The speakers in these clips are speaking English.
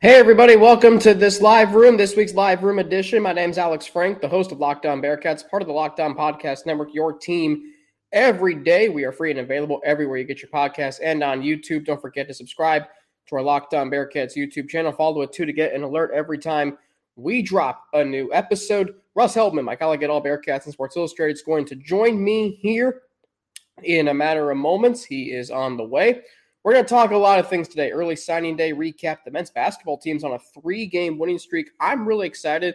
Hey, everybody, welcome to this live room, this week's live room edition. My name's Alex Frank, the host of Locked On Bearcats, part of the Locked On Podcast Network, your team every day. We are free and available everywhere you get your podcasts and on YouTube. Don't forget to subscribe to our Locked On Bearcats YouTube channel. Follow it too to get an alert every time we drop a new episode. Russ Heltman, my colleague at All Bearcats and Sports Illustrated, is going to join me here in a matter of moments. He is on the way. We're going to talk a lot of things today. Early signing day recap. The men's basketball team's on a three game winning streak. I'm really excited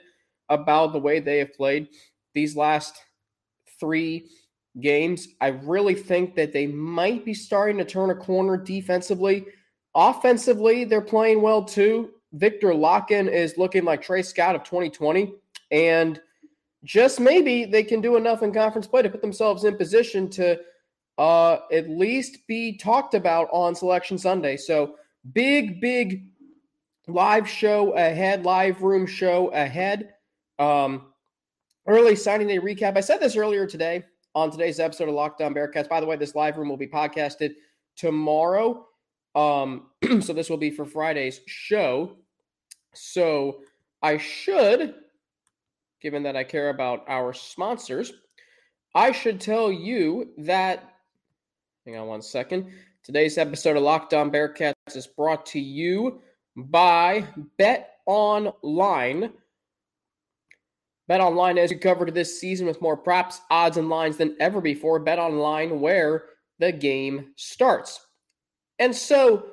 about the way they have played these last three games. I really think that they might be starting to turn a corner defensively. Offensively, they're playing well too. Viktor Lakhin is looking like Tre Scott of 2020. And just maybe they can do enough in conference play to put themselves in position to uh, at least be talked about on Selection Sunday. So big, big live show ahead, live room show ahead. Um, early signing day recap. I said this earlier today on today's episode of Locked On Bearcats. By the way, this live room will be podcasted tomorrow. Um, so this will be for Friday's show. So I should, given that I care about our sponsors, I should tell you that Hang on one second. Today's episode of Locked On Bearcats is brought to you by Bet Online. Bet Online you covered this season with more props, odds, and lines than ever before. Bet Online, where the game starts. And so,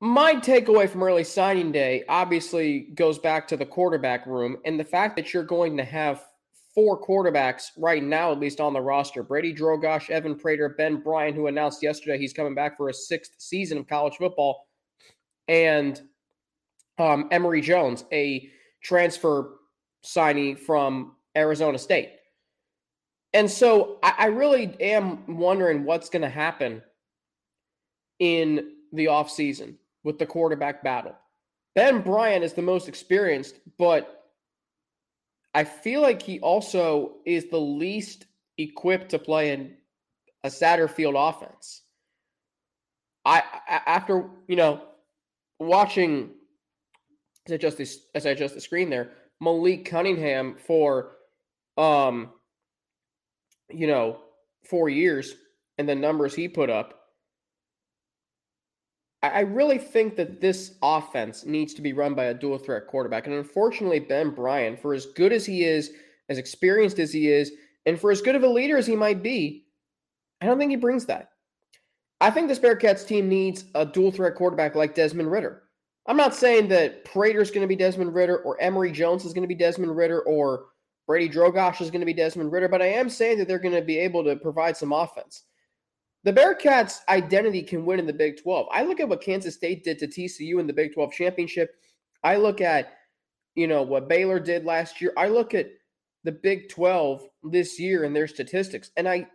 my takeaway from early signing day obviously goes back to the quarterback room and the fact that you're going to have four quarterbacks right now, at least on the roster Brady Drogosh, Evan Prater, Ben Bryant, who announced yesterday he's coming back for a sixth season of college football, and um, Emory Jones, a transfer signee from Arizona State. And so I, I really am wondering what's going to happen in the offseason with the quarterback battle. Ben Bryant is the most experienced, but I feel like he also is the least equipped to play in a Satterfield offense. I after you know watching as I just as I adjust the screen there, Malik Cunningham for um you know four years and the numbers he put up I really think that this offense needs to be run by a dual threat quarterback. And unfortunately, Ben Bryant, for as good as he is, as experienced as he is, and for as good of a leader as he might be, I don't think he brings that. I think this Bearcats team needs a dual threat quarterback like Desmond Ridder. I'm not saying that Prater's going to be Desmond Ridder or Emory Jones is going to be Desmond Ridder or Brady Drogosh is going to be Desmond Ridder, but I am saying that they're going to be able to provide some offense. The Bearcats' identity can win in the Big 12. I look at what Kansas State did to TCU in the Big 12 championship. I look at, you know, what Baylor did last year. I look at the Big 12 this year and their statistics. And I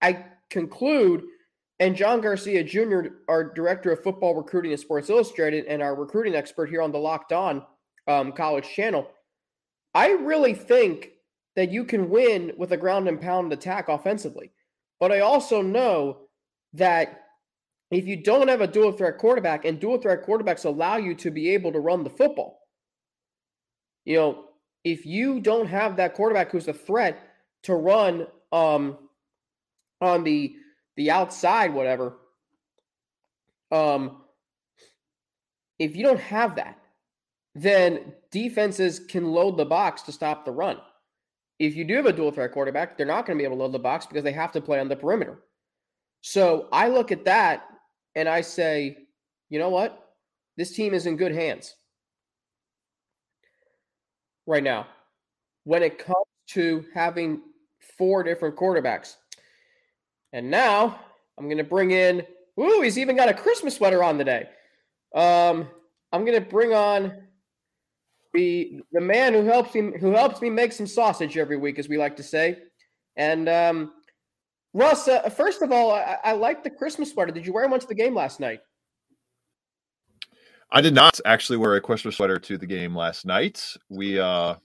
I conclude, and John Garcia Jr., our director of football recruiting at Sports Illustrated and our recruiting expert here on the Locked On um, College channel, I really think that you can win with a ground and pound attack offensively. But I also know that if you don't have a dual threat quarterback, and dual threat quarterbacks allow you to be able to run the football, you know, if you don't have that quarterback who's a threat to run um, on the the outside, whatever, um, if you don't have that, then defenses can load the box to stop the run. If you do have a dual threat quarterback, they're not going to be able to load the box because they have to play on the perimeter. So I look at that and I say, you know what? This team is in good hands right now. When it comes to having four different quarterbacks. And now I'm going to bring in, ooh, he's even got a Christmas sweater on today. Um, I'm going to bring on the the man who helps me who helps me make some sausage every week, as we like to say. And um, Russ, uh, first of all, I, I like the Christmas sweater. Did you wear one to the game last night? I did not actually wear a Christmas sweater to the game last night. We uh,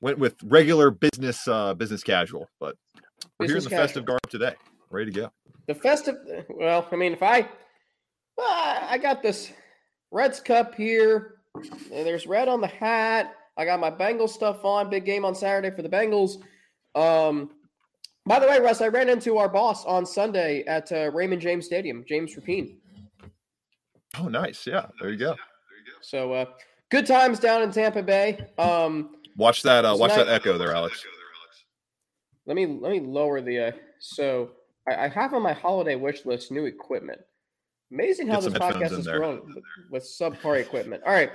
went with regular business uh, business casual, but we're business here in the casual. festive garb today, ready to go. The festive. Well, I mean, if I, uh, I got this Reds cup here. There's red on the hat. I got my Bengals stuff on. Big game on Saturday for the Bengals. Um, by the way, Russ, I ran into our boss on Sunday at uh, Raymond James Stadium, James Rapien. Oh, nice. Yeah, there you go. There you go. So, uh, good times down in Tampa Bay. Um, watch that. Uh, watch that echo there, Alex. Let me let me lower the. Uh, so I, I have on my holiday wish list new equipment. Amazing how this podcast has grown with, with subpar equipment. All right,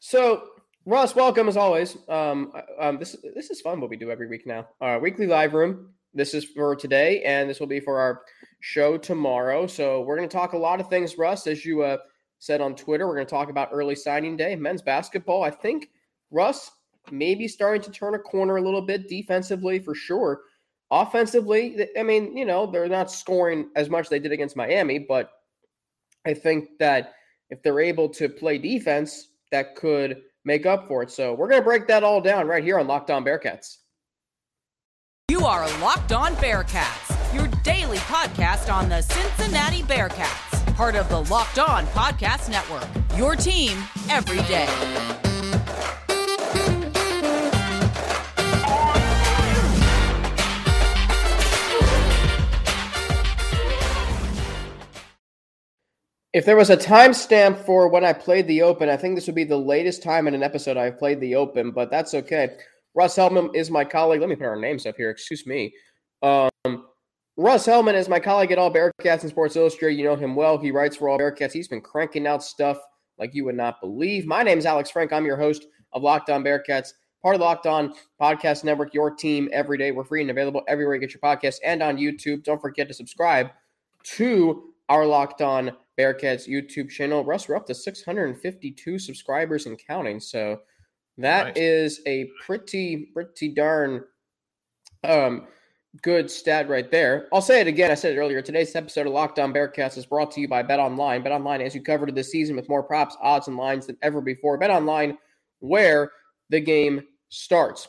so Russ, welcome as always. Um, um, this this is fun. What we do every week now. Our weekly live room. This is for today, and this will be for our show tomorrow. So we're going to talk a lot of things, Russ, as you uh, said on Twitter. We're going to talk about early signing day, men's basketball. I think Russ maybe starting to turn a corner a little bit defensively for sure. Offensively, I mean, you know, they're not scoring as much as they did against Miami, but I think that if they're able to play defense, that could make up for it. So we're going to break that all down right here on Locked On Bearcats. You are Locked On Bearcats, your daily podcast on the Cincinnati Bearcats, part of the Locked On Podcast Network. Your team every day. If there was a timestamp for when I played the Open, I think this would be the latest time in an episode I've played the Open, but that's okay. Russ Heltman is my colleague. Let me put our names up here. Excuse me. Um, Russ Heltman is my colleague at All Bearcats and Sports Illustrated. You know him well. He writes for All Bearcats. He's been cranking out stuff like you would not believe. My name is Alex Frank. I'm your host of Locked On Bearcats, part of Locked On Podcast Network, your team every day. We're free and available everywhere you get your podcast and on YouTube. Don't forget to subscribe to our Locked On Bearcats YouTube channel. Russ, we're up to 652 subscribers and counting. So that nice. is a pretty, pretty darn um, good stat right there. I'll say it again. I said it earlier. Today's episode of Locked On Bearcats is brought to you by Bet Online. Bet Online, as you covered this season with more props, odds, and lines than ever before. Bet Online, where the game starts.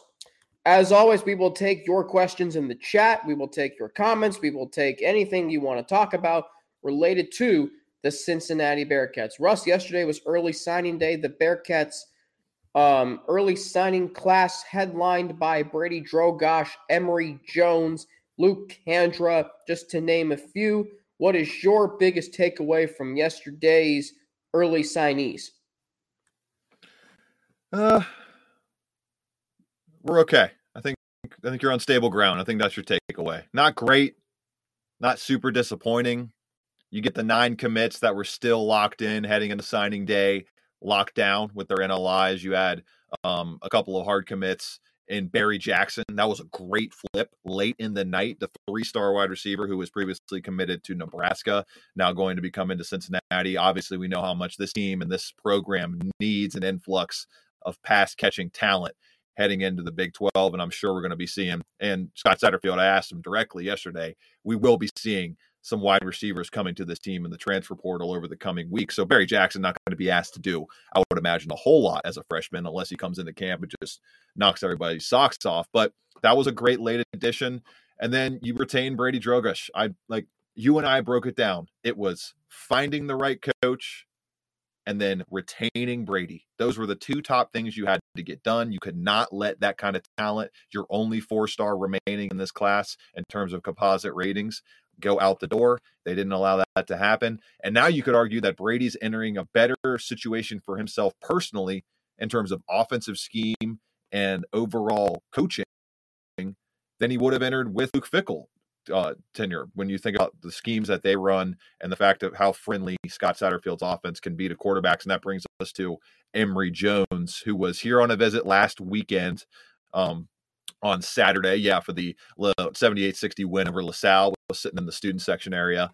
As always, we will take your questions in the chat. We will take your comments. We will take anything you want to talk about related to the Cincinnati Bearcats. Russ, yesterday was early signing day. The Bearcats um, early signing class headlined by Brady Drogosh, Emory Jones, Luke Kandra, just to name a few. What is your biggest takeaway from yesterday's early signees? Uh, we're okay. I think I think you're on stable ground. I think that's your takeaway. Not great, not super disappointing. You get the nine commits that were still locked in heading into signing day, locked down with their NLIs. You had um, a couple of hard commits in Barry Jackson. That was a great flip late in the night. The three star wide receiver who was previously committed to Nebraska, now going to be coming to Cincinnati. Obviously, we know how much this team and this program needs an influx of pass catching talent heading into the Big 12. And I'm sure we're going to be seeing, and Scott Satterfield, I asked him directly yesterday, we will be seeing some wide receivers coming to this team in the transfer portal over the coming weeks. So Barry Jackson not going to be asked to do, I would imagine, a whole lot as a freshman unless he comes into camp and just knocks everybody's socks off. But that was a great late addition. And then you retain Brady Drogosh. I like you and I broke it down. It was finding the right coach and then retaining Brady. Those were the two top things you had to get done. You could not let that kind of talent, your only four star remaining in this class in terms of composite ratings, go out the door. They didn't allow that to happen. And now you could argue that Brady's entering a better situation for himself personally in terms of offensive scheme and overall coaching than he would have entered with Luke Fickell uh, tenure. When you think about the schemes that they run and the fact of how friendly Scott Satterfield's offense can be to quarterbacks, and that brings us to Emory Jones, who was here on a visit last weekend. Um, on Saturday. Yeah, for the 78-60 win over LaSalle. Was sitting in the student section area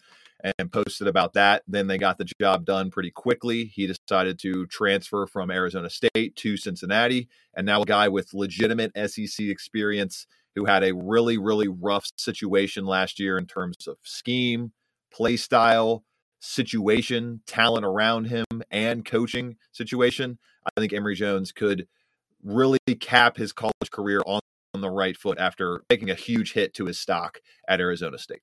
and posted about that. Then they got the job done pretty quickly. He decided to transfer from Arizona State to Cincinnati, and now a guy with legitimate SEC experience who had a really, really rough situation last year in terms of scheme, play style, situation, talent around him, and coaching situation. I think Emory Jones could really cap his college career on on the right foot after taking a huge hit to his stock at Arizona State.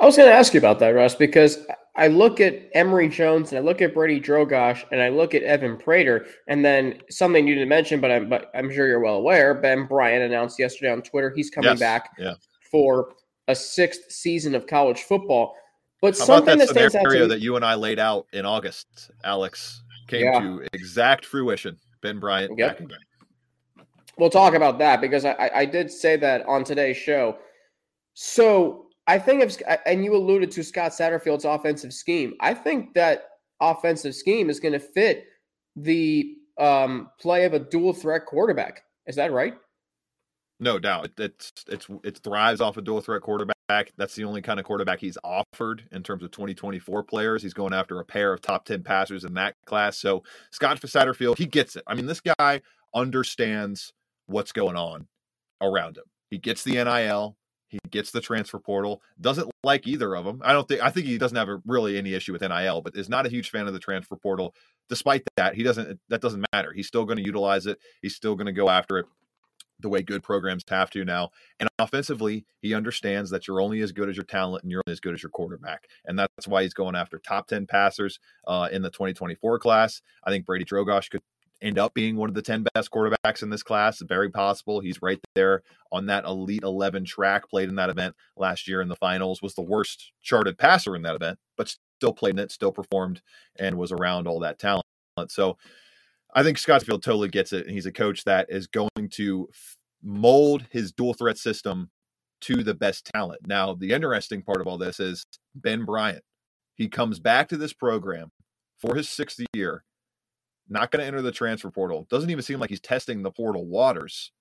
I was going to ask you about that, Russ, because I look at Emory Jones and I look at Brady Drogosh and I look at Evan Prater, and then something you didn't mention, but I'm but I'm sure you're well aware. Ben Bryant announced yesterday on Twitter he's coming Yes, back yeah. for a sixth season of college football. But How something that that stands out to that you and I laid out in August, Alex, came Yeah. to exact fruition. Ben Bryant Yep. back again. We'll talk about that because I, I did say that on today's show. So I think if and you alluded to Scott Satterfield's offensive scheme. I think that offensive scheme is going to fit the um, play of a dual threat quarterback. Is that right? No doubt. It- It's it's it thrives off a dual threat quarterback. That's the only kind of quarterback he's offered in terms of 2024 players. He's going after a pair of top 10 passers in that class. So Scott Satterfield, he gets it. I mean, this guy understands what's going on around him. He gets the NIL. He gets the transfer portal. Doesn't like either of them. I don't think. I think he doesn't have a, really any issue with NIL, but is not a huge fan of the transfer portal. Despite that, he doesn't. That doesn't matter. He's still going to utilize it. He's still going to go after it the way good programs have to now. And offensively, he understands that you're only as good as your talent and you're only as good as your quarterback. And that's why he's going after top 10 passers uh, in the 2024 class. I think Brady Drogosh could end up being one of the 10 best quarterbacks in this class. Very possible. He's right there on that Elite 11 track, played in that event last year in the finals, was the worst charted passer in that event, but still played in it, still performed, and was around all that talent. So I think Scottsfield totally gets it. And he's a coach that is going to mold his dual threat system to the best talent. Now, the interesting part of all this is Ben Bryant. He comes back to this program for his sixth year, not going to enter the transfer portal. Doesn't even seem like he's testing the portal waters.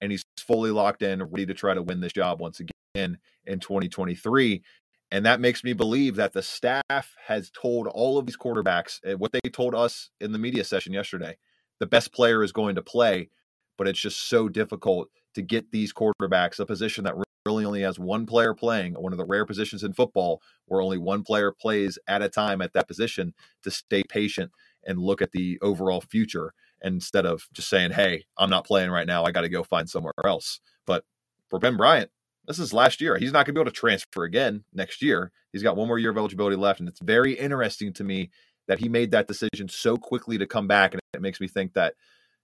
And he's fully locked in, ready to try to win this job once again in 2023. And that makes me believe that the staff has told all of these quarterbacks uh, what they told us in the media session yesterday. The best player is going to play, but it's just so difficult to get these quarterbacks a position that really only has one player playing, one of the rare positions in football where only one player plays at a time at that position to stay patient and look at the overall future instead of just saying, hey, I'm not playing right now. I got to go find somewhere else. But for Ben Bryant, this is last year. He's not going to be able to transfer again next year. He's got one more year of eligibility left. And it's very interesting to me that he made that decision so quickly to come back. And it makes me think that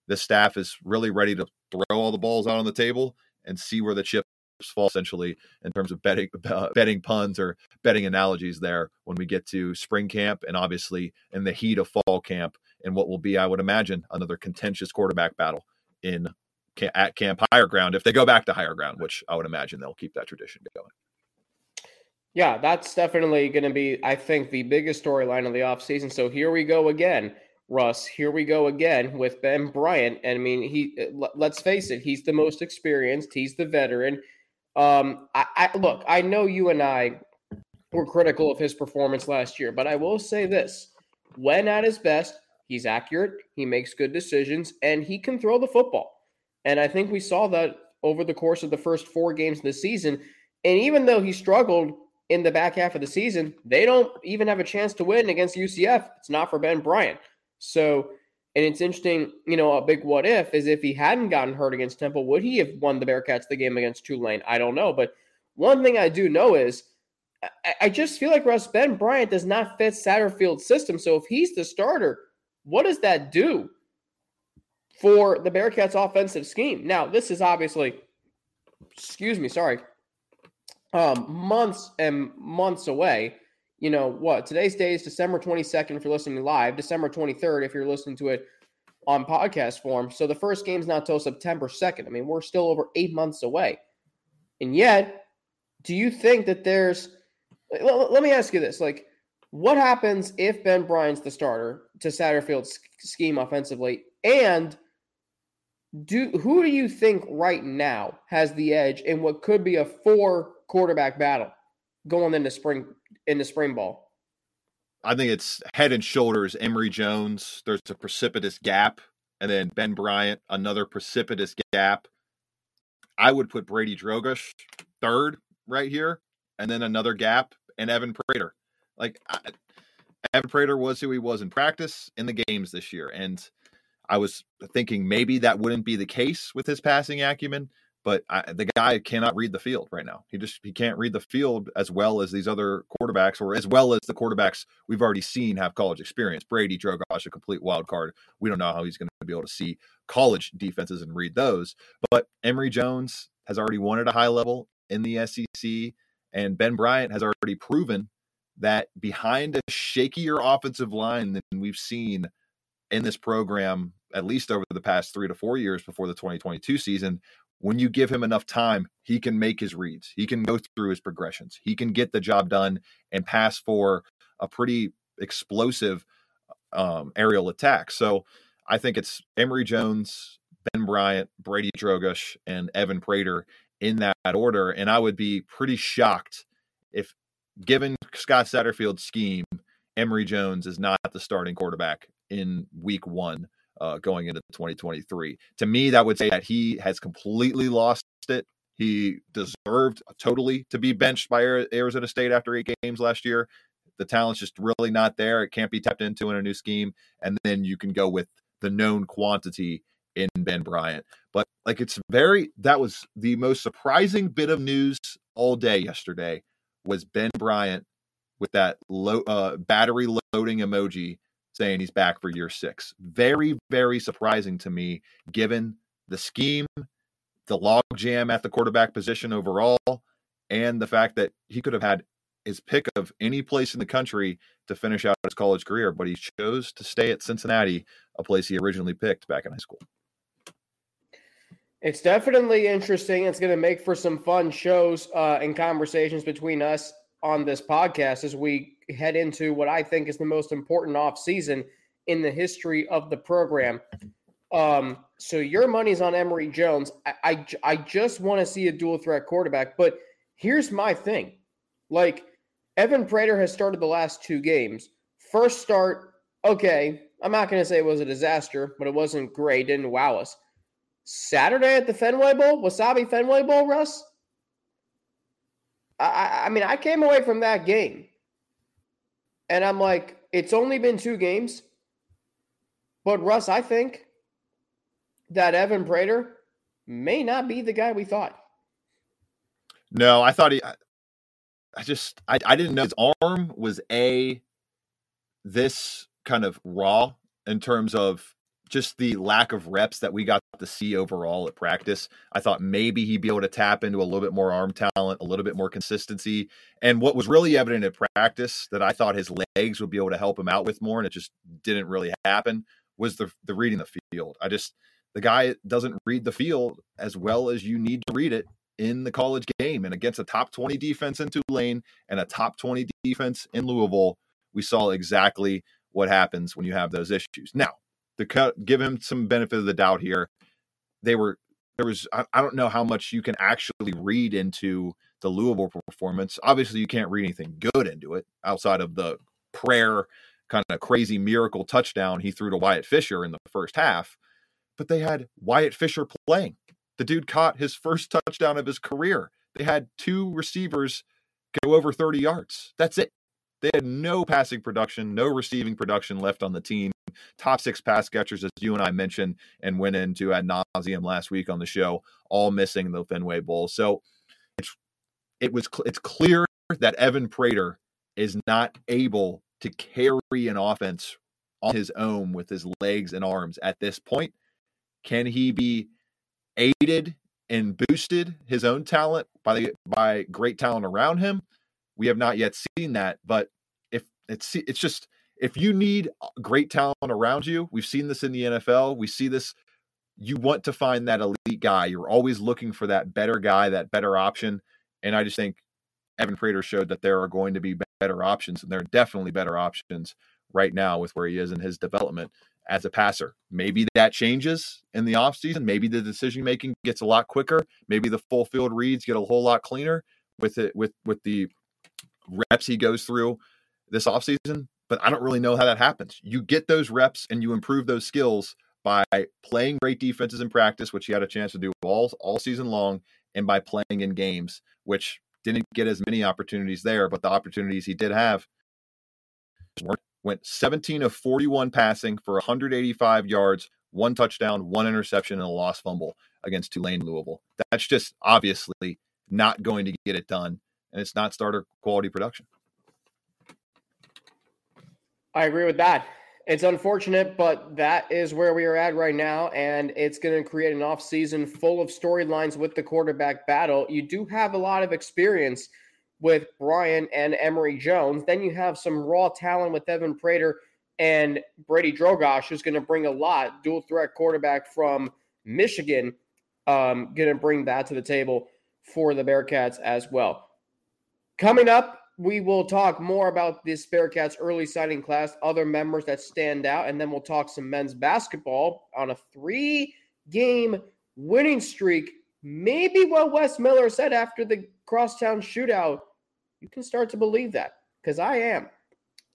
the staff is really ready to throw all the balls out on the table and see where the chips fall, essentially, in terms of betting, uh, betting puns or betting analogies there when we get to spring camp and obviously in the heat of fall camp and what will be, I would imagine, another contentious quarterback battle in at Camp Higher Ground if they go back to Higher Ground, which I would imagine they'll keep that tradition going. Yeah, that's definitely going to be, I think, the biggest storyline of the offseason. So here we go again, Russ. Here we go again with Ben Bryant. And I mean, he, uh, let's face it, he's the most experienced, he's the veteran. Um, I, I look, I know you and I were critical of his performance last year, but I will say this when at his best, he's accurate, he makes good decisions, and he can throw the football. And I think we saw that over the course of the first four games of the season. And even though he struggled in the back half of the season, they don't even have a chance to win against UCF. It's not for Ben Bryant. So, and it's interesting, you know, a big what if is if he hadn't gotten hurt against Temple, would he have won the Bearcats the game against Tulane? I don't know. But one thing I do know is I, I just feel like Russ Ben Bryant does not fit Satterfield's system. So if he's the starter, what does that do for the Bearcats offensive scheme? Now, this is obviously, excuse me, sorry, um, months and months away. You know what? Today's day is December 22nd if you're listening live, December 23rd if you're listening to it on podcast form. So the first game's not till September 2nd. I mean, we're still over eight months away. And yet, do you think that there's let, let me ask you this like what happens if ben bryant's the starter to satterfield's scheme offensively and do who do you think right now has the edge in what could be a four quarterback battle going into spring into spring ball I think it's head and shoulders Emory Jones. There's a precipitous gap. And then Ben Bryant, another precipitous gap. I would put Brady Drogosh third right here, and then another gap, and Evan Prater. Like I, Evan Prater was who he was in practice in the games this year, and I was thinking maybe that wouldn't be the case with his passing acumen, but I, the guy cannot read the field right now. He just he can't read the field as well as these other quarterbacks, or as well as the quarterbacks we've already seen have college experience. Brady Drogosh, a complete wild card. We don't know how he's going to be able to see college defenses and read those. But Emory Jones has already won at a high level in the SEC, and Ben Bryant has already proven that behind a shakier offensive line than we've seen in this program at least over the past three to four years before the 2022 season, when you give him enough time, he can make his reads. He can go through his progressions. He can get the job done and pass for a pretty explosive um, aerial attack. So I think it's Emory Jones, Ben Bryant, Brady Drogosh, and Evan Prater in that order. And I would be pretty shocked if, given Scott Satterfield's scheme, Emory Jones is not the starting quarterback in week one uh, going into 2023. To me, that would say that he has completely lost it. He deserved totally to be benched by Arizona State after eight games last year. The talent's just really not there. It can't be tapped into in a new scheme. And then you can go with the known quantity in Ben Bryant. But like it's very that was the most surprising bit of news all day yesterday was Ben Bryant with that low uh, battery loading emoji saying he's back for year six. Very, very surprising to me, given the scheme, the log jam at the quarterback position overall, and the fact that he could have had his pick of any place in the country to finish out his college career, but he chose to stay at Cincinnati, a place he originally picked back in high school. It's definitely interesting. It's going to make for some fun shows uh, and conversations between us on this podcast as we head into what I think is the most important offseason in the history of the program. Um, so your money's on Emory Jones. I, I, I just want to see a dual threat quarterback. But here's my thing like, Evan Prater has started the last two games. First start, okay, I'm not going to say it was a disaster, but it wasn't great. Didn't wow us. Saturday at the Fenway Bowl, Wasabi Fenway Bowl, Russ. I, I mean, I came away from that game and I'm like, it's only been two games. But Russ, I think that Evan Prater may not be the guy we thought. No, I thought he. I just I, I didn't know his arm was a this kind of raw in terms of just the lack of reps that we got to see overall at practice. I thought maybe he'd be able to tap into a little bit more arm talent, a little bit more consistency. And what was really evident at practice that I thought his legs would be able to help him out with more, and it just didn't really happen, was the the reading the field. I just the guy doesn't read the field as well as you need to read it in the college game. And against a top 20 defense in Tulane and a top 20 defense in Louisville, we saw exactly what happens when you have those issues. Now, to cut, give him some benefit of the doubt here. They were there was I, I don't know how much you can actually read into the Louisville performance. Obviously, you can't read anything good into it outside of the prayer kind of crazy miracle touchdown he threw to Wyatt Fisher in the first half. But they had Wyatt Fisher playing. The dude caught his first touchdown of his career. They had two receivers go over 30 yards. That's it. They had no passing production, no receiving production left on the team top six pass catchers, as you and I mentioned and went into ad nauseum last week on the show, all missing the Fenway Bowl. So it's it was it's clear that Evan Prater is not able to carry an offense on his own with his legs and arms at this point. Can he be aided and boosted his own talent by the, by great talent around him? We have not yet seen that, but if it's it's just if you need uh, great talent around you, we've seen this in the NFL. We see this. You want to find that elite guy. You're always looking for that better guy, that better option. And I just think Evan Prater showed that there are going to be better options, and there are definitely better options right now with where he is in his development as a passer. Maybe that changes in the offseason. Maybe the decision making gets a lot quicker. Maybe the full field reads get a whole lot cleaner with it with with the reps he goes through this offseason but I don't really know how that happens. You get those reps and you improve those skills by playing great defenses in practice, which he had a chance to do all all season long, and by playing in games, which didn't get as many opportunities there, but the opportunities he did have went 17 of 41 passing for 185 yards one touchdown, one interception, and a lost fumble against Tulane Louisville. That's just obviously not going to get it done, and it's not starter quality production. I agree with that. It's unfortunate, but that is where we are at right now, and it's going to create an offseason full of storylines with the quarterback battle. You do have a lot of experience with Brian and Emory Jones. Then you have some raw talent with Evan Prater and Brady Drogosh, who's going to bring a lot. Dual threat quarterback from Michigan, um, going to bring that to the table for the Bearcats as well. Coming up, we will talk more about this Bearcats early signing class, other members that stand out, and then we'll talk some men's basketball on a three game winning streak. Maybe what Wes Miller said after the crosstown shootout, you can start to believe that because I am.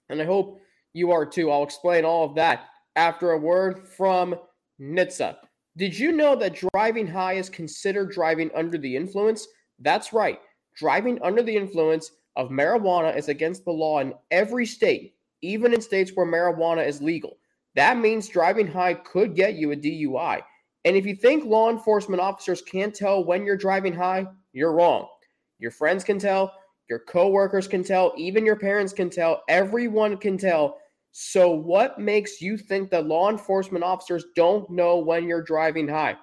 And I hope you are too. I'll explain all of that after a word from NHTSA. Did you know that driving high is considered driving under the influence? That's right. Driving under the influence of marijuana is against the law in every state, even in states where marijuana is legal. That means driving high could get you a DUI. And if you think law enforcement officers can't tell when you're driving high, you're wrong. Your friends can tell, your coworkers can tell, even your parents can tell, everyone can tell so, what makes you think that law enforcement officers don't know when you're driving high?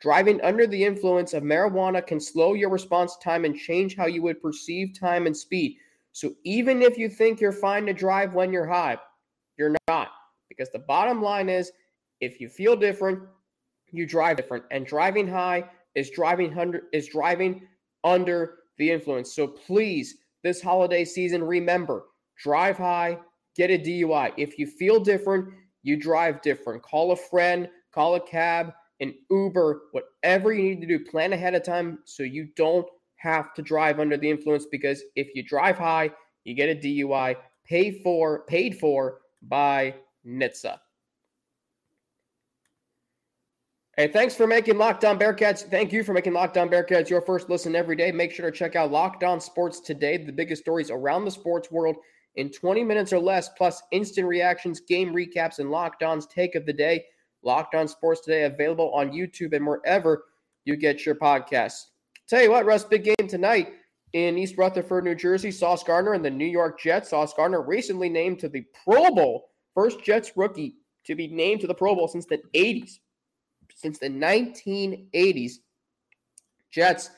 Driving under the influence of marijuana can slow your response time and change how you would perceive time and speed. So, even if you think you're fine to drive when you're high, you're not. Because the bottom line is if you feel different, you drive different. And driving high is driving under is driving under the influence. So please, this holiday season, remember, drive high, get a DUI. If you feel different, you drive different. Call a friend, call a cab, an Uber, whatever you need to do. Plan ahead of time so you don't have to drive under the influence because if you drive high, you get a DUI paid for paid for by NHTSA. Hey, thanks for making Locked On Bearcats. Thank you for making Locked On Bearcats your first listen every day. Make sure to check out Locked On Sports today, the biggest stories around the sports world in 20 minutes or less, plus instant reactions, game recaps, and Locked On's take of the day. Locked On Sports Today available on YouTube and wherever you get your podcasts. Tell you what, Russ, big game tonight in East Rutherford, New Jersey. Sauce Gardner and the New York Jets. Sauce Gardner recently named to the Pro Bowl, first Jets rookie to be named to the Pro Bowl since the 80s, since the 1980s. Jets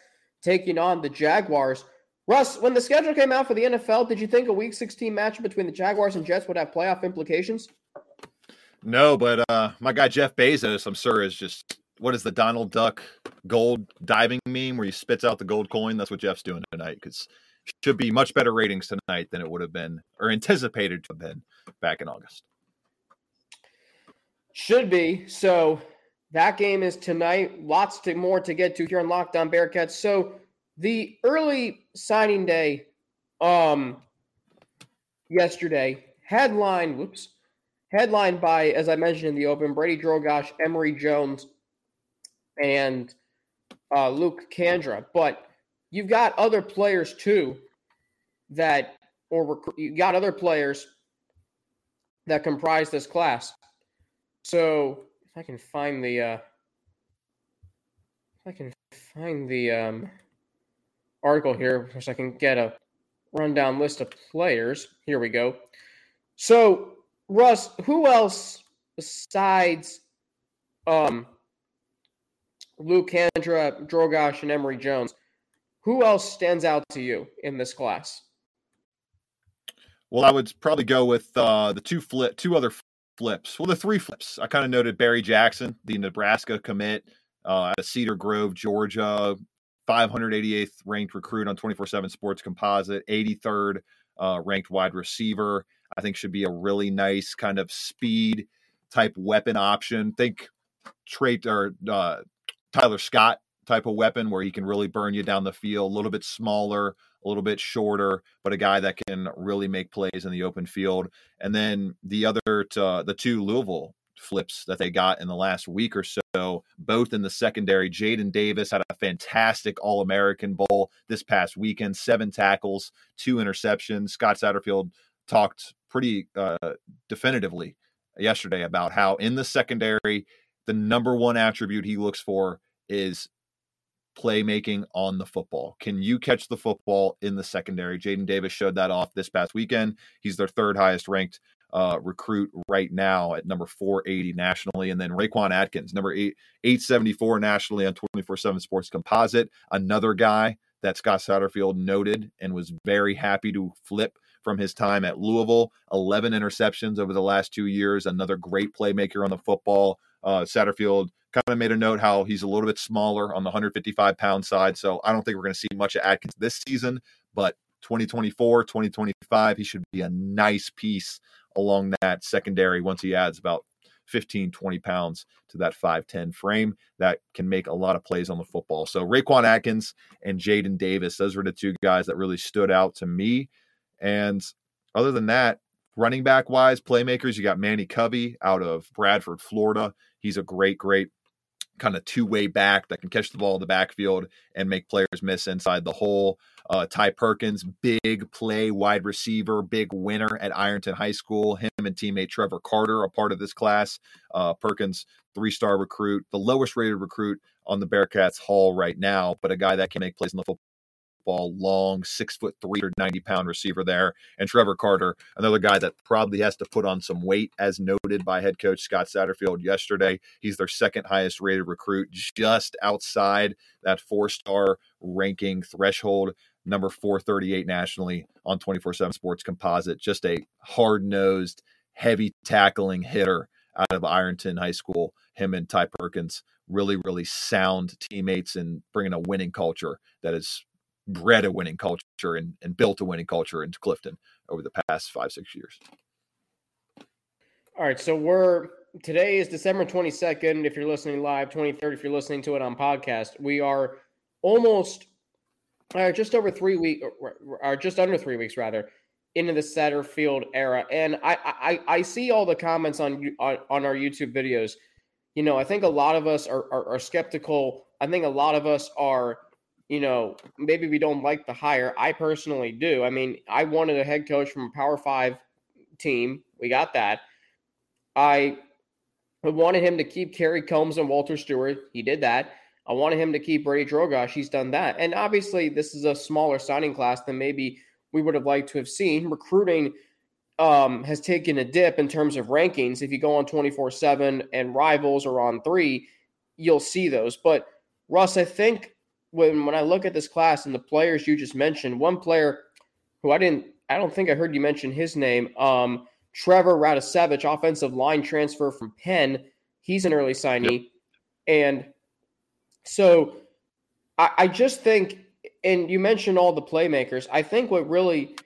taking on the Jaguars. Russ, when the schedule came out for the NFL, did you think a Week 16 match between the Jaguars and Jets would have playoff implications? No, but uh, my guy Jeff Bezos, I'm sure, is just what is the Donald Duck gold diving meme where he spits out the gold coin? That's what Jeff's doing tonight because should be much better ratings tonight than it would have been or anticipated to have been back in August. Should be. So that game is tonight. Lots to, more to get to here on Locked On Bearcats. So the early signing day um yesterday headline whoops headlined by as i mentioned in the open brady drogosh emory jones and uh, luke kandra but you've got other players too that or rec- you got other players that comprise this class so if i can find the uh if i can find the um article here so I can get a rundown list of players. Here we go. So, Russ, who else besides um, Luke Kandra, Drogosh, and Emory Jones, who else stands out to you in this class? Well, I would probably go with uh, the two flip, two other flips. Well, the three flips. I kind of noted Barry Jackson, the Nebraska commit uh, out of Cedar Grove, Georgia, 588th ranked recruit on 24 7 Sports Composite, 83rd uh, ranked wide receiver. I think should be a really nice kind of speed type weapon option. Think trait or uh, Tyler Scott type of weapon where he can really burn you down the field, a little bit smaller, a little bit shorter, but a guy that can really make plays in the open field. And then the other, to, the two Louisville flips that they got in the last week or so, both in the secondary. Jaden Davis had a fantastic All American Bowl this past weekend, seven tackles, two interceptions. Scott Satterfield talked pretty uh, definitively yesterday about how in the secondary, the number one attribute he looks for is playmaking on the football. Can you catch the football in the secondary? Jaden Davis showed that off this past weekend. He's their third highest ranked uh, recruit right now at number 480 nationally. And then Raquan Atkins, number eight, 874 nationally on 24 7 Sports Composite. Another guy that Scott Satterfield noted and was very happy to flip from his time at Louisville. 11 interceptions over the last two years. Another great playmaker on the football. Uh, Satterfield kind of made a note how he's a little bit smaller on the 155 pound side. So I don't think we're going to see much of Atkins this season, but 2024, 2025, he should be a nice piece along that secondary once he adds about 15, 20 pounds to that 5'10 frame that can make a lot of plays on the football. So Raquan Atkins and Jaden Davis, those were the two guys that really stood out to me. And other than that, running back wise, playmakers, you got Manny Covey out of Bradford, Florida. He's a great, great kind of two way back that can catch the ball in the backfield and make players miss inside the hole. Uh, Ty Perkins, big play wide receiver, big winner at Ironton High School. Him and teammate Trevor Carter, a part of this class. Uh, Perkins, three star recruit, the lowest rated recruit on the Bearcats Hall right now, but a guy that can make plays in the football ball, long, six foot three or 90 pound receiver there. And Trevor Carter, another guy that probably has to put on some weight, as noted by head coach Scott Satterfield yesterday. He's their second highest rated recruit, just outside that four star ranking threshold. Number 438 nationally on 24 7 Sports Composite. Just a hard nosed, heavy tackling hitter out of Ironton High School. Him and Ty Perkins, really, really sound teammates and bringing a winning culture that is bred a winning culture and, and built a winning culture into Clifton over the past five, six years. All right. So we're today is December 22nd. If you're listening live, 23rd, if you're listening to it on podcast, we are almost uh, just over three weeks or just under three weeks rather into the Satterfield era. And I, I, I see all the comments on, on, on our YouTube videos. You know, I think a lot of us are, are, are skeptical. I think a lot of us are you know, maybe we don't like the hire. I personally do. I mean, I wanted a head coach from a Power Five team. We got that. I wanted him to keep Kerry Coombs and Walter Stewart. He did that. I wanted him to keep Brady Drogosh. He's done that. And obviously, this is a smaller signing class than maybe we would have liked to have seen. Recruiting um, has taken a dip in terms of rankings. If you go on 24 7 and rivals are on three, you'll see those. But Russ, I think when when I look at this class and the players you just mentioned, one player who I didn't, I don't think I heard you mention his name, um, Trevor Radosevich, offensive line transfer from Penn. He's an early signee, and so I, I just think, and you mentioned all the playmakers. I think what really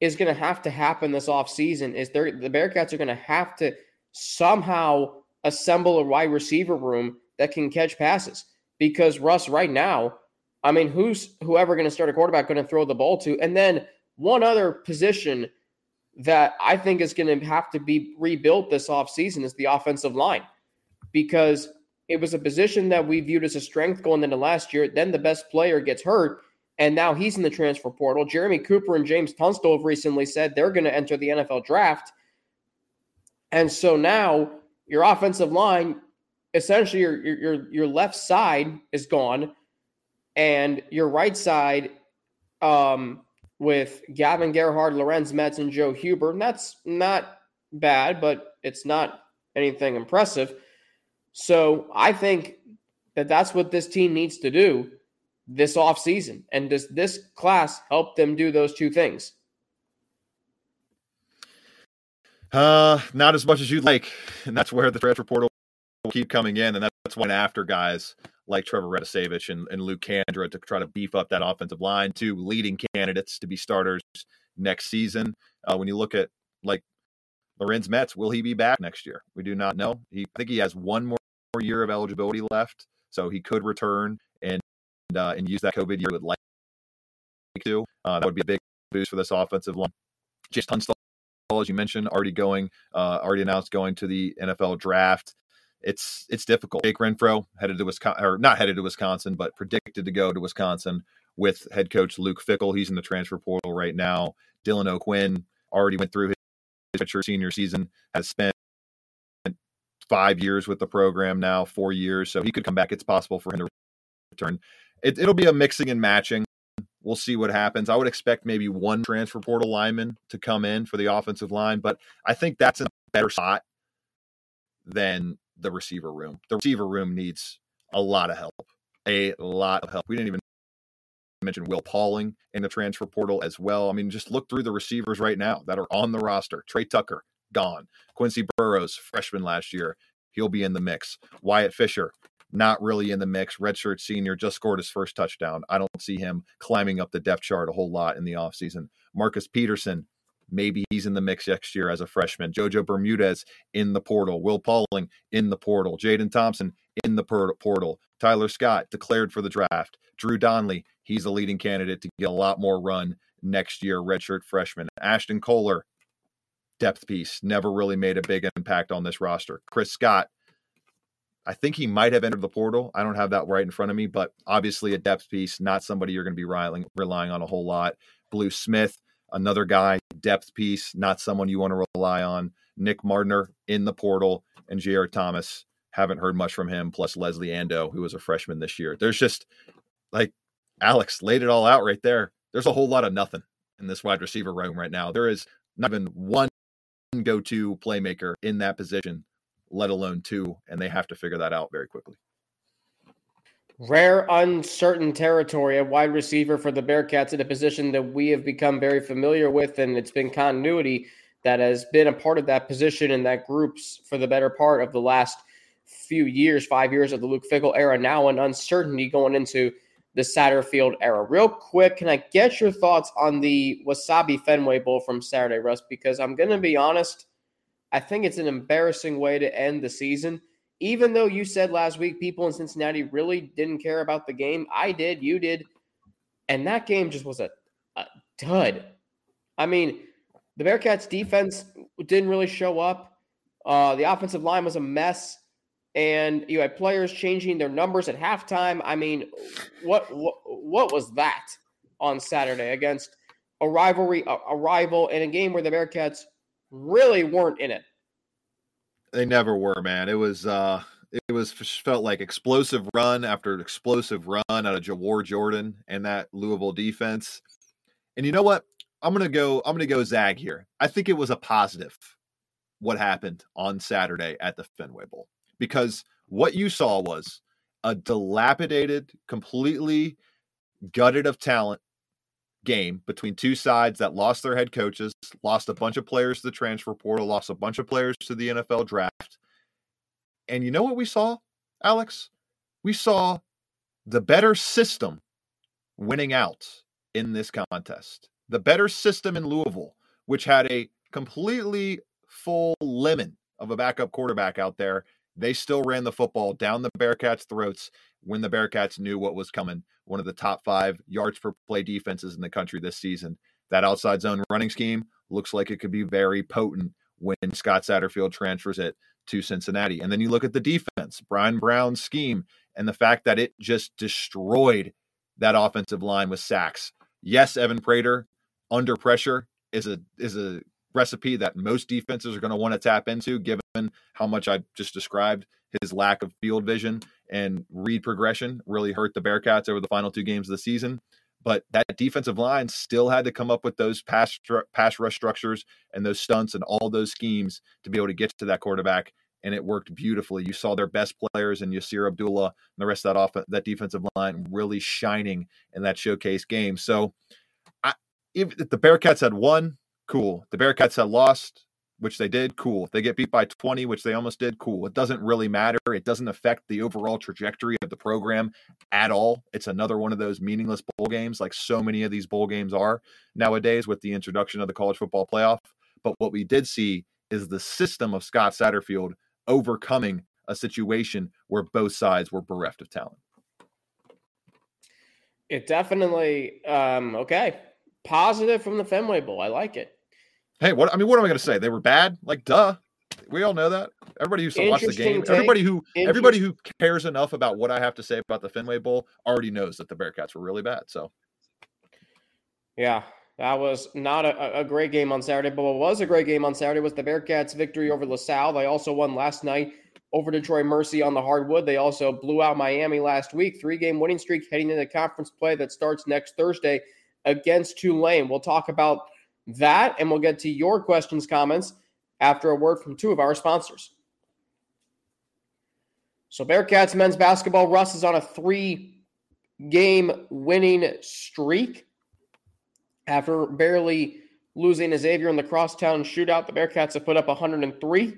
is going to have to happen this offseason is the Bearcats are going to have to somehow assemble a wide receiver room that can catch passes because Russ, right now, I mean, who's whoever going to start a quarterback going to throw the ball to? And then one other position that I think is going to have to be rebuilt this offseason is the offensive line because it was a position that we viewed as a strength going into last year. Then the best player gets hurt, and now he's in the transfer portal. Jeremy Cooper and James Tunstall have recently said they're going to enter the NFL draft. And so now your offensive line, essentially your your your left side is gone, and your right side, um, with Gavin Gerhardt, Lorenz Metz, and Joe Huber. And that's not bad, but it's not anything impressive. So I think that that's what this team needs to do this offseason. And does this class help them do those two things? Uh, not as much as you'd like. And that's where the transfer portal keep coming in, and that's one after guys like Trevor Radosevich and, and Luke Kandra to try to beef up that offensive line. Two leading candidates to be starters next season. Uh, when you look at like Lorenz Metz, will he be back next year? We do not know. He, I think he has one more year of eligibility left, so he could return and uh, and use that COVID year would like to. Uh, that would be a big boost for this offensive line. Just Tunstall, as you mentioned, already going, uh, already announced going to the NFL draft it's it's difficult. Jake Renfro headed to Wisconsin, or not headed to Wisconsin, but predicted to go to Wisconsin with head coach Luke Fickell. He's in the transfer portal right now. Dylan O'Quinn already went through his senior season, has spent five years with the program now, four years, so he could come back. It's possible for him to return. It, it'll be a mixing and matching. We'll see what happens. I would expect maybe one transfer portal lineman to come in for the offensive line, but I think that's a better spot than the receiver room. The receiver room needs a lot of help, a lot of help. We didn't even mention Will Pauling in the transfer portal as well. I mean, just look through the receivers right now that are on the roster. Tre Tucker, gone. Quincy Burrows, freshman last year, he'll be in the mix. Wyatt Fisher, not really in the mix. Redshirt senior just scored his first touchdown. I don't see him climbing up the depth chart a whole lot in the offseason. Marcus Peterson, maybe he's in the mix next year as a freshman. Jojo Bermudez in the portal. Will Pauling in the portal. Jaden Thompson in the portal. Tyler Scott declared for the draft. Drew Donley, he's a leading candidate to get a lot more run next year, redshirt freshman. Ashton Kohler, depth piece, never really made a big impact on this roster. Chris Scott, I think he might have entered the portal. I don't have that right in front of me, but obviously a depth piece, not somebody you're going to be relying, relying on a whole lot. Blue Smith, another guy, depth piece, not someone you want to rely on. Nick Mardner in the portal, and J.R. Thomas. Haven't heard much from him, plus Leslie Ando, who was a freshman this year. There's just like Alex laid it all out right there. There's a whole lot of nothing in this wide receiver room right now. There is not even one go to playmaker in that position, let alone two, and they have to figure that out very quickly. Rare, uncertain territory at wide receiver for the Bearcats in a position that we have become very familiar with, and it's been continuity that has been a part of that position and that groups for the better part of the last few years, five years of the Luke Fickell era. Now, an uncertainty going into the Satterfield era. Real quick, can I get your thoughts on the Wasabi Fenway Bowl from Saturday, Russ? Because I'm going to be honest, I think it's an embarrassing way to end the season. Even though you said last week people in Cincinnati really didn't care about the game, I did, you did. And that game just was a, a dud. I mean, the Bearcats defense didn't really show up. Uh, the offensive line was a mess and you had players changing their numbers at halftime. I mean, what what, what was that on Saturday against a rivalry, a, a, rival in a game where the Bearcats really weren't in it? They never were, man. It was uh it was felt like explosive run after explosive run out of Jawhar Jordan and that Louisville defense. And you know what? I'm gonna go. I'm gonna go Zag here. I think it was a positive what happened on Saturday at the Fenway Bowl because what you saw was a dilapidated, completely gutted of talent game between two sides that lost their head coaches, lost a bunch of players to the transfer portal, lost a bunch of players to the NFL draft. And you know what we saw, Alex? We saw the better system winning out in this contest. The better system in Louisville, which had a completely full lemon of a backup quarterback out there they still ran the football down the Bearcats' throats when the Bearcats knew what was coming. One of the top five yards per play defenses in the country this season. That outside zone running scheme looks like it could be very potent when Scott Satterfield transfers it to Cincinnati. And then you look at the defense, Bryan Brown's scheme, and the fact that it just destroyed that offensive line with sacks. Yes, Evan Prater under pressure is a is a recipe that most defenses are going to want to tap into, given how much I just described his lack of field vision and read progression really hurt the Bearcats over the final two games of the season. But that defensive line still had to come up with those pass pass rush structures and those stunts and all those schemes to be able to get to that quarterback. And it worked beautifully. You saw their best players in Yasir Abdullah and the rest of that off that defensive line really shining in that showcase game. So, I, if the Bearcats had won, cool. The Bearcats had lost, which they did, cool. If they get beat by 20, which they almost did, cool. It doesn't really matter. It doesn't affect the overall trajectory of the program at all. It's another one of those meaningless bowl games, like so many of these bowl games are nowadays with the introduction of the college football playoff. But what we did see is the system of Scott Satterfield overcoming a situation where both sides were bereft of talent. It definitely um, okay. Positive from the Fenway Bowl. I like it. Hey, what I mean, what am I going to say? They were bad. Like, duh. We all know that. Everybody who watch the game, take. everybody who everybody who cares enough about what I have to say about the Fenway Bowl already knows that the Bearcats were really bad. So, yeah, that was not a, a great game on Saturday. But what was a great game on Saturday was the Bearcats' victory over LaSalle. They also won last night over Detroit Mercy on the hardwood. They also blew out Miami last week, three game winning streak heading into conference play that starts next Thursday against Tulane. We'll talk about that and we'll get to your questions, comments after a word from two of our sponsors. So, Bearcats men's basketball, Russ is on a three game winning streak after barely losing to Xavier in the crosstown shootout. The Bearcats have put up 103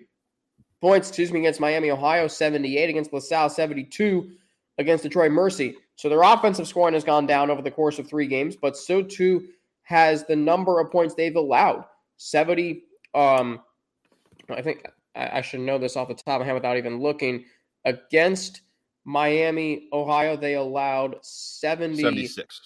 points, excuse me, against Miami, Ohio, 78 against LaSalle, 72 against Detroit Mercy. So their offensive scoring has gone down over the course of three games, but so too has the number of points they've allowed. 70, um, I think I, I should know this off the top of my head without even looking. Against Miami, Ohio, they allowed 70, 76.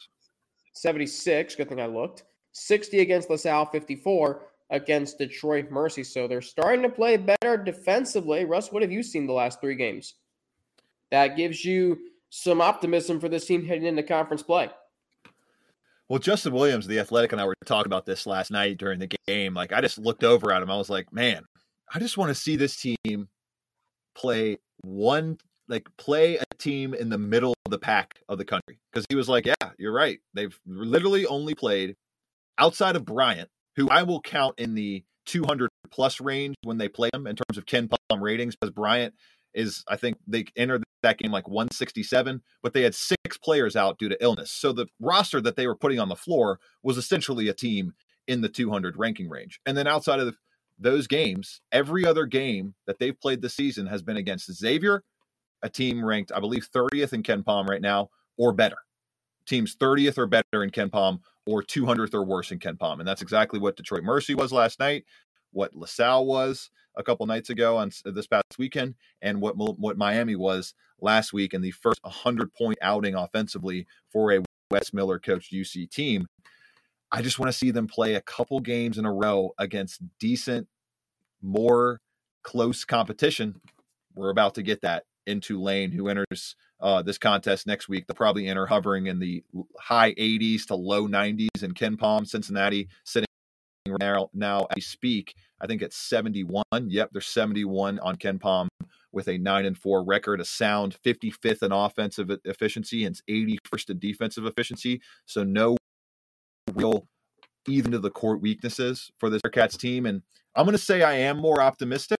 76. Good thing I looked. 60 against LaSalle, 54 against Detroit Mercy. So they're starting to play better defensively. Russ, what have you seen the last three games? That gives you some optimism for this team heading into conference play. Well, Justin Williams, the athletic, and I were talking about this last night during the game. Like, I just looked over at him. I was like, man, I just want to see this team play one, like, play a team in the middle of the pack of the country. Because he was like, yeah, you're right. They've literally only played outside of Bryant, who I will count in the 200 plus range when they play them in terms of KenPom ratings, because Bryant is, I think they entered that game like 167, but they had six players out due to illness. So the roster that they were putting on the floor was essentially a team in the 200 ranking range. And then outside of those games, every other game that they've played this season has been against Xavier, a team ranked, I believe, 30th in KenPom right now, or better. Teams 30th or better in KenPom, or 200th or worse in KenPom. And that's exactly what Detroit Mercy was last night, what LaSalle was a couple nights ago on this past weekend, and what what Miami was last week in the first 100 point outing offensively for a Wes Miller coached UC team. I just want to see them play a couple games in a row against decent, more close competition. We're about to get that in Tulane, who enters uh, this contest next week. They'll probably enter hovering in the high 80s to low 90s in KenPom, Cincinnati sitting now, now as we speak. I think it's 71. Yep, they're 71 on KenPom with a 9 and 4 record, a sound 55th in offensive efficiency and 81st in defensive efficiency. So no real even to the court weaknesses for this Bearcats team. And I'm going to say I am more optimistic,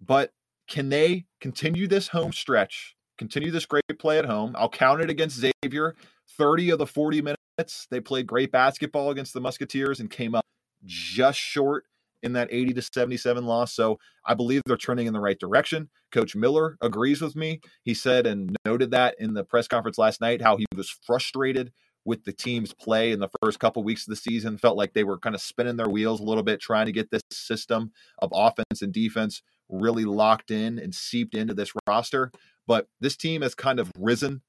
but can they continue this home stretch, continue this great play at home? I'll count it against Xavier. 30 of the 40 minutes, they played great basketball against the Musketeers and came up just short in that 80 to 77 loss. So I believe they're turning in the right direction. Coach Miller agrees with me. He said and noted that in the press conference last night how he was frustrated with the team's play in the first couple weeks of the season. Felt like they were kind of spinning their wheels a little bit, trying to get this system of offense and defense really locked in and seeped into this roster. But this team has kind of risen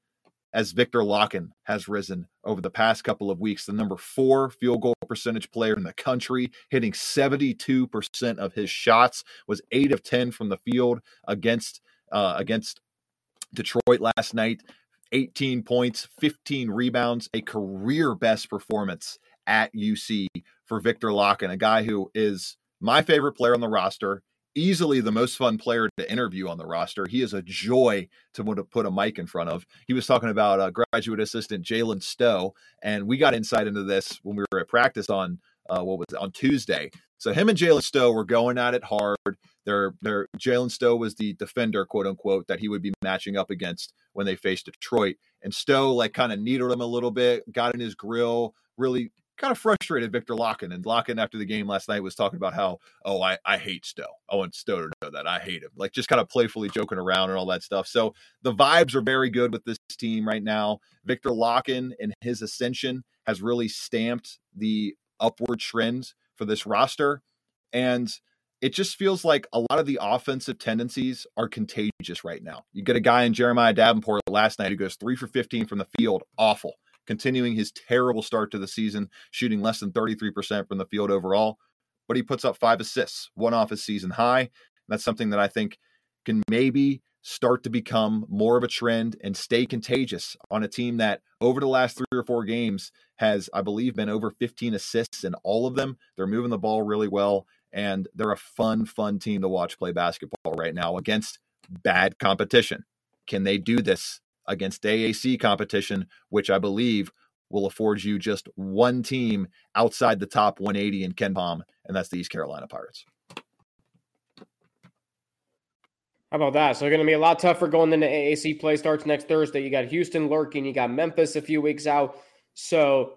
as Viktor Lakhin has risen over the past couple of weeks. The number four field goal percentage player in the country, hitting 72% of his shots, was eight of 10 from the field against uh, against Detroit last night. 18 points, 15 rebounds, a career best performance at UC for Viktor Lakhin, a guy who is my favorite player on the roster easily the most fun player to interview on the roster. He is a joy to put a mic in front of. He was talking about uh, graduate assistant Jalen Stowe, and we got insight into this when we were at practice on uh, what was it, on Tuesday. So him and Jalen Stowe were going at it hard. They're, they're, Jalen Stowe was the defender, quote unquote, that he would be matching up against when they faced Detroit. And Stowe like kind of needled him a little bit, got in his grill, really kind of frustrated Viktor Lakhin. And Lakhin, after the game last night, was talking about how, oh, I, I hate Stowe. I want Stowe to know that I hate him. Like just kind of playfully joking around and all that stuff. So the vibes are very good with this team right now. Viktor Lakhin and his ascension has really stamped the upward trend for this roster. And it just feels like a lot of the offensive tendencies are contagious right now. You get a guy in Jeremiah Davenport last night who goes three for 15 from the field, awful continuing his terrible start to the season, shooting less than 33% from the field overall. But he puts up five assists, one off his season high. That's something that I think can maybe start to become more of a trend and stay contagious on a team that over the last three or four games has, I believe, been over 15 assists in all of them. They're moving the ball really well, and they're a fun, fun team to watch play basketball right now against bad competition. Can they do this against AAC competition, which I believe will afford you just one team outside the top 180 in KenPom, and that's the East Carolina Pirates. How about that? So, going to be a lot tougher going into AAC play starts next Thursday. You got Houston lurking, you got Memphis a few weeks out. So,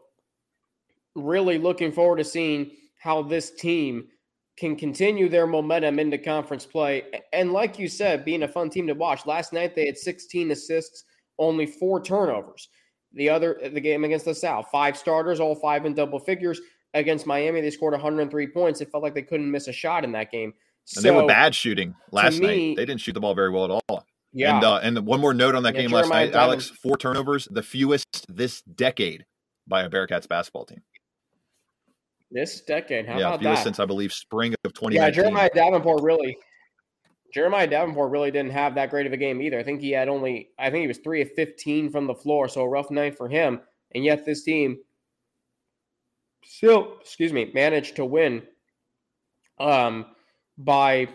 really looking forward to seeing how this team can continue their momentum into conference play. And like you said, being a fun team to watch. Last night they had 16 assists, only four turnovers. The other the game against the South, five starters, all five in double figures. Against Miami, they scored 103 points. It felt like they couldn't miss a shot in that game. And so, they were bad shooting last me, night. They didn't shoot the ball very well at all. Yeah. And uh, and one more note on that yeah, game Jeremiah last night, Alex, four turnovers, the fewest this decade by a Bearcats basketball team. This decade, how yeah, about that? Since I believe spring of 2019. Yeah, Jeremiah Davenport really, Jeremiah Davenport really didn't have that great of a game either. I think he had only, I think he was three of 15 from the floor, so a rough night for him. And yet this team still, excuse me, managed to win um, by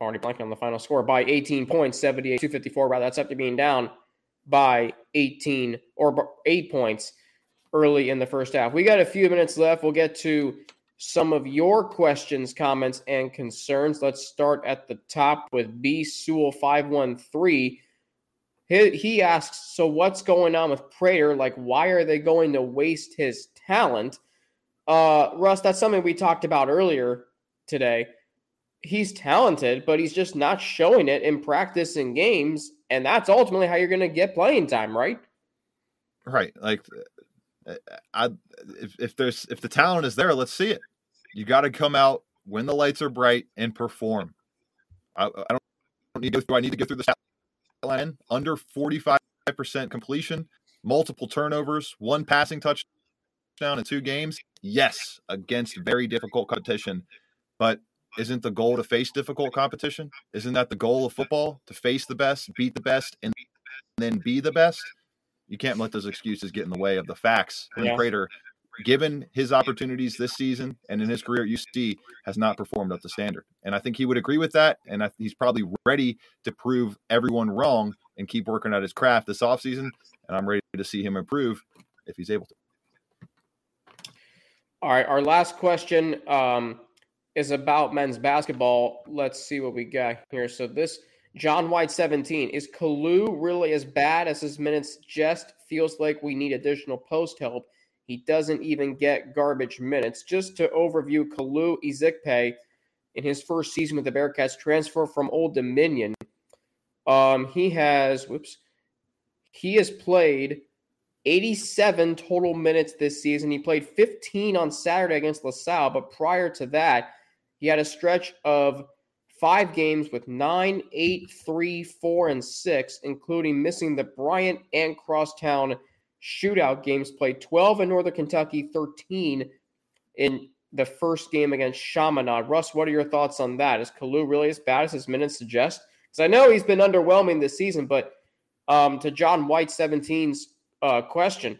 already blanking on the final score by 18 points, 78 254. Rather, that's after being down by 18 or eight points early in the first half. We got a few minutes left. We'll get to some of your questions, comments, and concerns. Let's start at the top with B Sewell 513. He, he asks, so what's going on with Prater? Like, why are they going to waste his talent? Uh, Russ, that's something we talked about earlier today. He's talented, but he's just not showing it in practice and games. And that's ultimately how you're going to get playing time, right? Right. Like uh, I, if, if there's if the talent is there, let's see it. You got to come out when the lights are bright and perform. I, I don't need to go through. I need to go through the line under forty five percent completion, multiple turnovers, one passing touchdown in two games. Yes, against very difficult competition, but isn't the goal to face difficult competition? Isn't that the goal of football? To face the best, beat the best, and then be the best? you can't let those excuses get in the way of the facts. Yeah. Prater, given his opportunities this season and in his career at UC, has not performed up to standard. And I think he would agree with that. And I, he's probably ready to prove everyone wrong and keep working at his craft this offseason. And I'm ready to see him improve if he's able to. All right. Our last question um, is about men's basketball. Let's see what we got here. So this – John White 17. Is Kalu really as bad as his minutes just feels like we need additional post help? He doesn't even get garbage minutes. Just to overview Kalu Ezikpe in his first season with the Bearcats transfer from Old Dominion. Um, he has whoops. He has played 87 total minutes this season. He played 15 on Saturday against LaSalle, but prior to that, he had a stretch of five games with nine, eight, three, four, and six, including missing the Bryant and Crosstown shootout games. Played 12 in Northern Kentucky, 13 in the first game against Chaminade. Russ, what are your thoughts on that? Is Kalu really as bad as his minutes suggest? Because I know he's been underwhelming this season, but um, to John White 17's uh, question,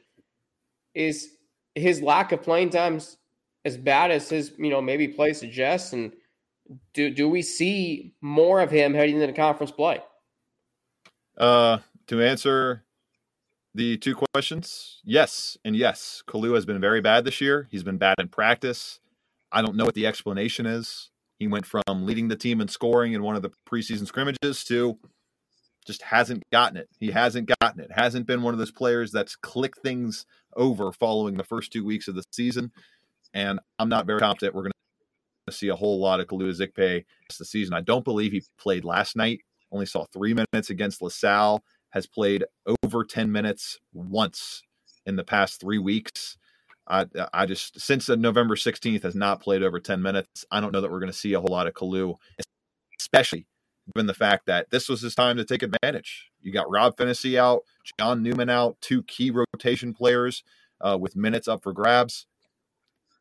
is his lack of playing times as bad as his, you know, maybe play suggests? And do do we see more of him heading into conference play? Uh, to answer the two questions, yes and yes. Kalu has been very bad this year. He's been bad in practice. I don't know what the explanation is. He went from leading the team in scoring in one of the preseason scrimmages to just hasn't gotten it. He hasn't gotten it. Hasn't been one of those players that's clicked things over following the first two weeks of the season. And I'm not very confident we're going to see a whole lot of Kalu Ezikpe this season. I don't believe he played last night. Only saw three minutes against LaSalle. Has played over 10 minutes once in the past three weeks. I, I just since November 16th has not played over 10 minutes. I don't know that we're going to see a whole lot of Kalu, especially given the fact that this was his time to take advantage. You got Rob Phinisee out, John Newman out, two key rotation players uh, with minutes up for grabs.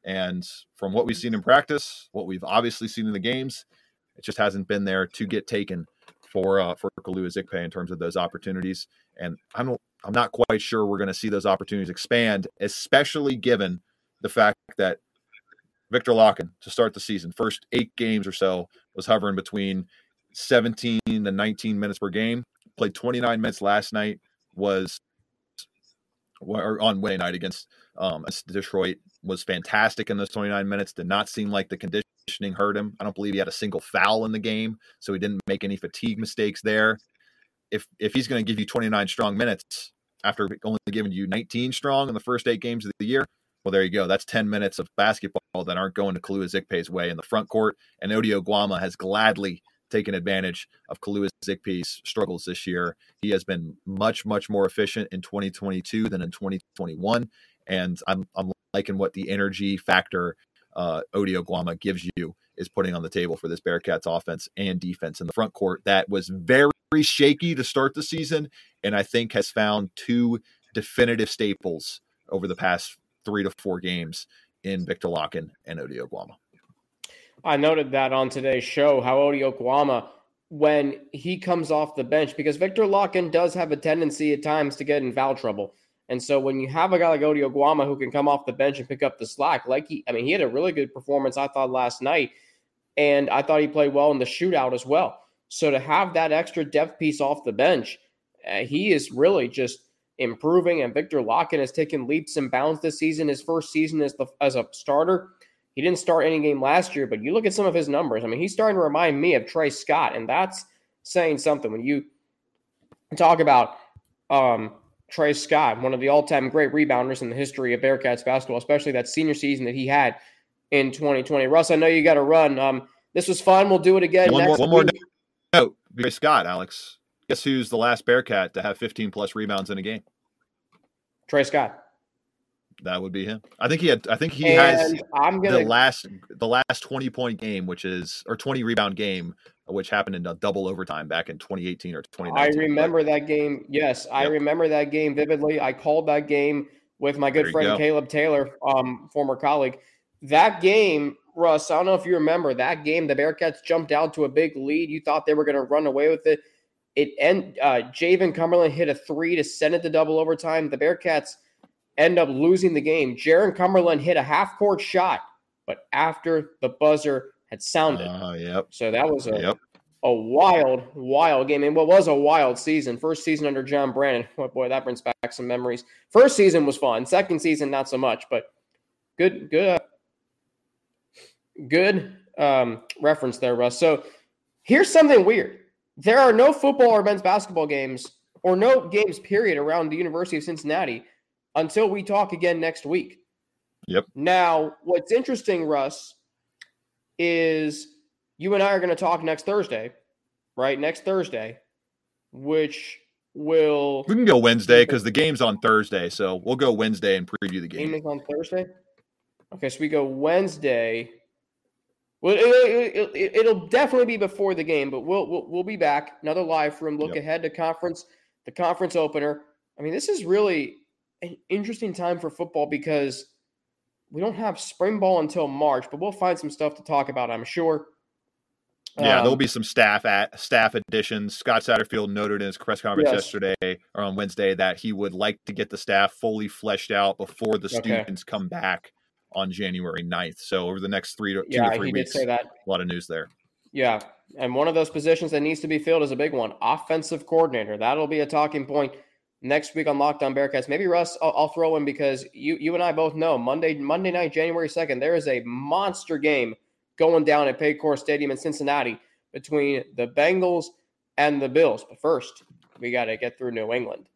And from what we've seen in practice, what we've obviously seen in the games, it just hasn't been there to get taken for uh, for Kalu Ezikpe in terms of those opportunities. And I'm I'm not quite sure we're going to see those opportunities expand, especially given the fact that Viktor Lakhin to start the season, first eight games or so, was hovering between 17 to 19 minutes per game. Played 29 minutes last night. Was or on Wednesday night against um, Detroit. Was fantastic in those 29 minutes. Did not seem like the conditioning hurt him. I don't believe he had a single foul in the game, so he didn't make any fatigue mistakes there. If if he's going to give you 29 strong minutes after only giving you 19 strong in the first eight games of the year, well, there you go. That's 10 minutes of basketball that aren't going to Kalu Ezikpe's way in the front court. And Ody Oguama has gladly taken advantage of Kalu Ezikpe's struggles this year. He has been much, much more efficient in 2022 than in 2021. And I'm, I'm liking what the energy factor uh, Ody Oguama gives you is putting on the table for this Bearcats offense and defense in the front court that was very shaky to start the season. And I think has found two definitive staples over the past three to four games in Viktor Lakhin and Ody Oguama. I noted that on today's show how Ody Oguama, when he comes off the bench, because Viktor Lakhin does have a tendency at times to get in foul trouble. And so when you have a guy like Ody Oguama who can come off the bench and pick up the slack, like he, I mean, he had a really good performance, I thought, last night. And I thought he played well in the shootout as well. So to have that extra depth piece off the bench, uh, he is really just improving, and Viktor Lakhin has taken leaps and bounds this season. His first season as the as a starter, he didn't start any game last year, but you look at some of his numbers. I mean, he's starting to remind me of Tre Scott, and that's saying something. When you talk about um, Tre Scott, one of the all-time great rebounders in the history of Bearcats basketball, especially that senior season that he had in 2020. Russ, I know you got to run. Um, this was fun. We'll do it again. One more, one more note. Tre Scott, Alex. Guess who's the last Bearcat to have 15 plus rebounds in a game? Tre Scott. That would be him. I think he had. I think he and has. I'm gonna the last the last 20 point game, which is or 20 rebound game, which happened in a double overtime back in 2018 or 2019. I remember that game. Yes, yep. I remember that game vividly. I called that game with my good friend go. Caleb Taylor, um, former colleague. That game, Russ. I don't know if you remember that game. The Bearcats jumped out to a big lead. You thought they were going to run away with it. It end uh, Jarron Cumberland hit a three to send it to double overtime. The Bearcats end up losing the game. Jarron Cumberland hit a half court shot, but after the buzzer had sounded. Uh, yep. So that was a yep. a wild, wild game. And what was a wild season. First season under John Brannen. Oh boy, that brings back some memories. First season was fun. Second season, not so much, but good, good, uh, good um, reference there, Russ. So here's something weird. There are no football or men's basketball games or no games, period, around the University of Cincinnati until we talk again next week. Yep. Now, what's interesting, Russ, is you and I are going to talk next Thursday, right? Next Thursday, which will. We can go Wednesday because the game's on Thursday. So we'll go Wednesday and preview the game. Game is on Thursday? Okay, so we go Wednesday well, it, will it, definitely be before the game, but we'll, we'll, we'll be back. Another live room. look yep. ahead to conference, the conference opener. I mean, this is really an interesting time for football because we don't have spring ball until March, but we'll find some stuff to talk about, I'm sure. Yeah, um, there'll be some staff at staff additions. Scott Satterfield noted in his press conference yes. yesterday or on Wednesday that he would like to get the staff fully fleshed out before the okay. students come back on January 9th. So over the next three to two yeah, to three weeks, a lot of news there. Yeah. And one of those positions that needs to be filled is a big one offensive coordinator. That'll be a talking point next week on Locked On Bearcats. Maybe Russ, I'll, I'll, throw in because you you and I both know Monday Monday night, January second, there is a monster game going down at Paycor Stadium in Cincinnati between the Bengals and the Bills. But first, we got to get through New England.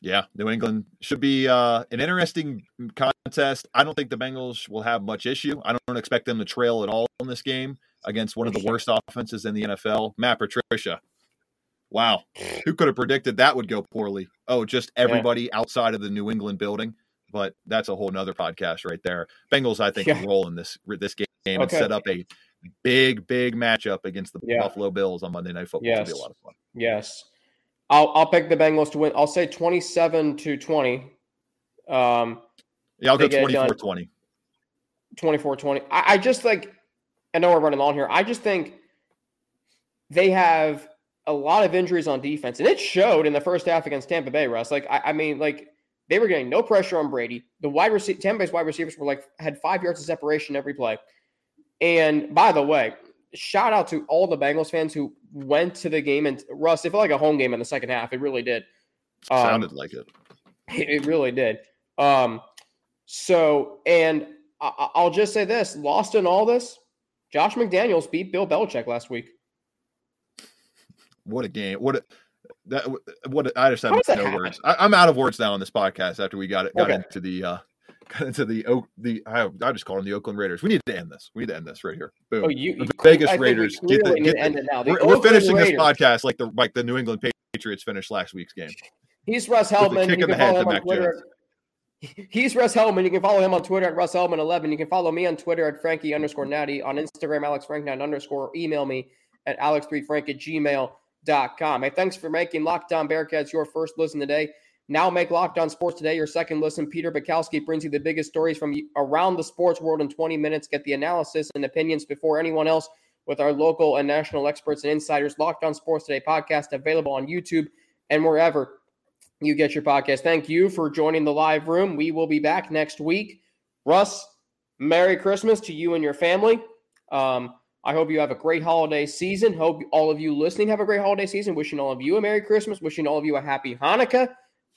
Yeah, New England should be uh, an interesting contest. I don't think the Bengals will have much issue. I don't expect them to trail at all in this game against one of the worst offenses in the NFL. Matt Patricia. Wow. Who could have predicted that would go poorly? Oh, just everybody yeah. outside of the New England building. But that's a whole nother podcast right there. Bengals, I think, yeah. roll in this this game okay. and set up a big, big matchup against the yeah. Buffalo Bills on Monday Night Football. Yes. It'll be a lot of fun. Yes. I'll I'll pick the Bengals to win. I'll say 27 to 20. Um, yeah, I'll go 24 20. 24 20. I, I just like, I know we're running long here. I just think they have a lot of injuries on defense, and it showed in the first half against Tampa Bay, Russ. Like, I, I mean, like, they were getting no pressure on Brady. The wide receiver, Tampa Bay's wide receivers were like, had five yards of separation every play. And by the way, shout out to all the Bengals fans who went to the game and Russ. It felt like a home game in the second half. It really did. Um, Sounded like it. It really did. Um, so, and I, will just say this: lost in all this, Josh McDaniels beat Bill Belichick last week. What a game! What a that what I just have no words. I, am out of words now on this podcast after we got it got okay. into the uh got into the the I, I just call them the Oakland Raiders. We need to end this. We need to end this right here. Boom. Oh, you, you Vegas I Raiders. Get the, get the, the we're, we're, finishing Raiders. this podcast like the like the New England Patriots finished last week's game. He's Russ Heltman. You can follow him on Twitter. He's Russ Heltman. You can follow him on Twitter at Russ Heltman11. You can follow me on Twitter at Frankie underscore Natty. On Instagram, Alex Frank underscore. Email me at alex3frank at gmail com. Hey, thanks for making Locked On Bearcats your first listen today. Now make Locked On Sports Today your second listen. Peter Bukowski brings you the biggest stories from around the sports world in 20 minutes. Get the analysis and opinions before anyone else with our local and national experts and insiders. Locked On Sports Today podcast available on YouTube and wherever you get your podcast. Thank you for joining the live room. We will be back next week. Russ, Merry Christmas to you and your family. Um, I hope you have a great holiday season. Hope all of you listening have a great holiday season. Wishing all of you a Merry Christmas. Wishing all of you a Happy Hanukkah.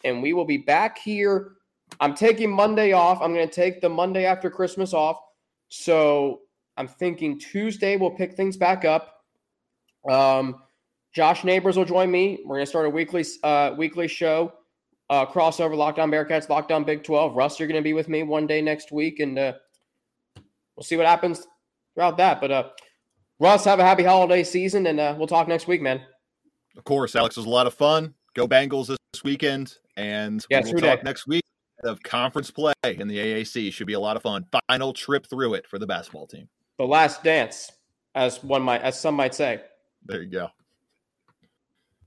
And we will be back here. I'm taking Monday off. I'm going to take the Monday after Christmas off. So I'm thinking Tuesday we'll pick things back up. Um, Josh Neighbors will join me. We're going to start a weekly uh, weekly show, uh, crossover Locked On Bearcats, Locked On Big 12. Russ, you're going to be with me one day next week, and uh, we'll see what happens throughout that. But uh, Russ, have a happy holiday season, and uh, we'll talk next week, man. Of course, Alex was a lot of fun. Go Bengals this weekend, and yeah, we'll talk day. next week of conference play in the AAC. Should be a lot of fun. Final trip through it for the basketball team. The last dance, as one might, as some might say. There you go.